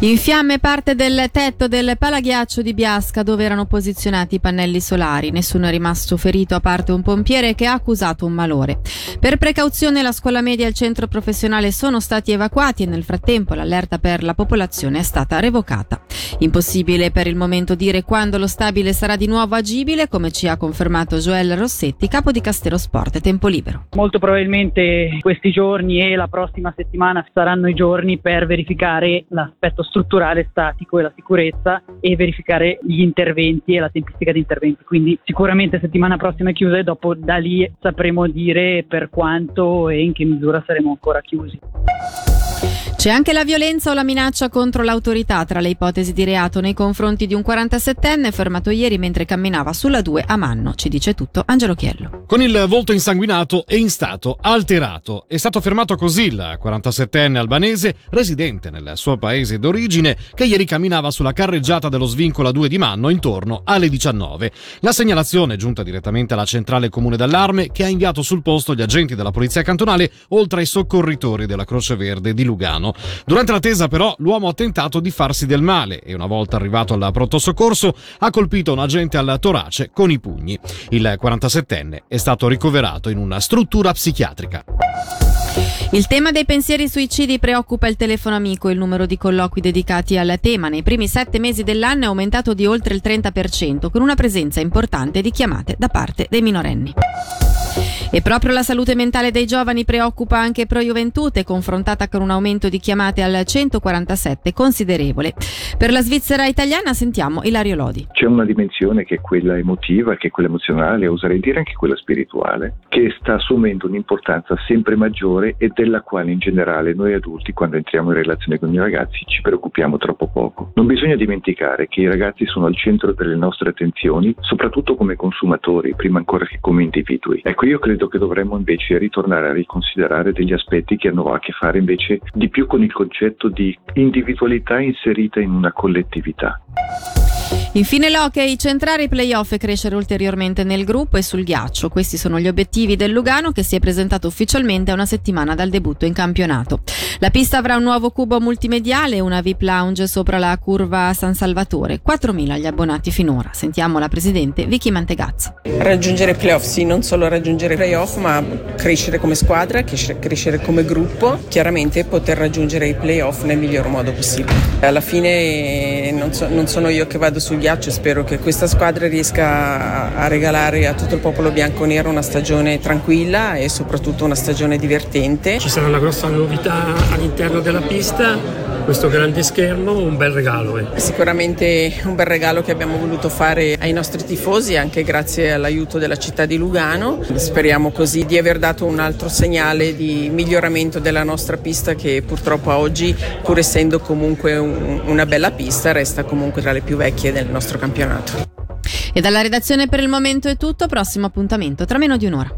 In fiamme parte del tetto del palaghiaccio di Biasca dove erano posizionati i pannelli solari. Nessuno è rimasto ferito a parte un pompiere che ha accusato un malore. Per precauzione la scuola media e il centro professionale sono stati evacuati e nel frattempo l'allerta per la popolazione è stata revocata. Impossibile per il momento dire quando lo stabile sarà di nuovo agibile, come ci ha confermato Joel Rossetti, capo di Castero Sport Tempo Libero. Molto probabilmente questi giorni e la prossima settimana saranno i giorni per verificare l'aspetto strutturale statico e la sicurezza e verificare gli interventi e la tempistica di interventi. Quindi sicuramente settimana prossima è chiusa e dopo da lì sapremo dire per quanto e in che misura saremo ancora chiusi. C'è anche la violenza o la minaccia contro l'autorità tra le ipotesi di reato nei confronti di un 47enne fermato ieri mentre camminava sulla 2 a Manno. Ci dice tutto Angelo Chiello. Con il volto insanguinato e in stato alterato. È stato fermato così il 47enne albanese residente nel suo paese d'origine che ieri camminava sulla carreggiata dello svincolo 2 di Manno intorno alle 19. La segnalazione è giunta direttamente alla centrale comune d'allarme che ha inviato sul posto gli agenti della polizia cantonale oltre ai soccorritori della Croce Verde di Lugano. Durante l'attesa però l'uomo ha tentato di farsi del male e una volta arrivato al pronto soccorso ha colpito un agente al torace con i pugni. Il 47enne è stato ricoverato in una struttura psichiatrica. Il tema dei pensieri suicidi preoccupa il telefono amico. Il numero di colloqui dedicati al tema nei primi sette mesi dell'anno è aumentato di oltre il 30%, con una presenza importante di chiamate da parte dei minorenni. E proprio la salute mentale dei giovani preoccupa anche Pro Juventute, confrontata con un aumento di chiamate al 147 considerevole. Per la Svizzera italiana sentiamo Ilario Lodi. C'è una dimensione che è quella emotiva, che è quella emozionale, oserei dire anche quella spirituale, che sta assumendo un'importanza sempre maggiore e della quale in generale noi adulti quando entriamo in relazione con i ragazzi ci preoccupiamo troppo poco. Non bisogna dimenticare che i ragazzi sono al centro delle nostre attenzioni, soprattutto come consumatori, prima ancora che come individui. Ecco, io credo che dovremmo invece ritornare a riconsiderare degli aspetti che hanno a che fare invece di più con il concetto di individualità inserita in una collettività. Infine l'hockey, centrare i playoff e crescere ulteriormente nel gruppo e sul ghiaccio. Questi sono gli obiettivi del Lugano che si è presentato ufficialmente a una settimana dal debutto in campionato. La pista avrà un nuovo cubo multimediale e una VIP lounge sopra la curva San Salvatore. 4.000 gli abbonati finora. Sentiamo la presidente Vicky Mantegazza. Raggiungere i playoff, sì, non solo raggiungere i playoff, ma crescere come squadra, crescere come gruppo, chiaramente poter raggiungere i playoff nel miglior modo possibile. Alla fine non, so, non sono io che vado sul ghiaccio, spero che questa squadra riesca a regalare a tutto il popolo bianco-nero una stagione tranquilla e soprattutto una stagione divertente. Ci sarà una grossa novità all'interno della pista, questo grande schermo, un bel regalo. Eh. Sicuramente un bel regalo che abbiamo voluto fare ai nostri tifosi anche grazie all'aiuto della città di Lugano. Speriamo così di aver dato un altro segnale di miglioramento della nostra pista che purtroppo oggi, pur essendo comunque un, una bella pista, resta comunque tra le più vecchie del nostro campionato. E dalla redazione per il momento è tutto, prossimo appuntamento tra meno di un'ora.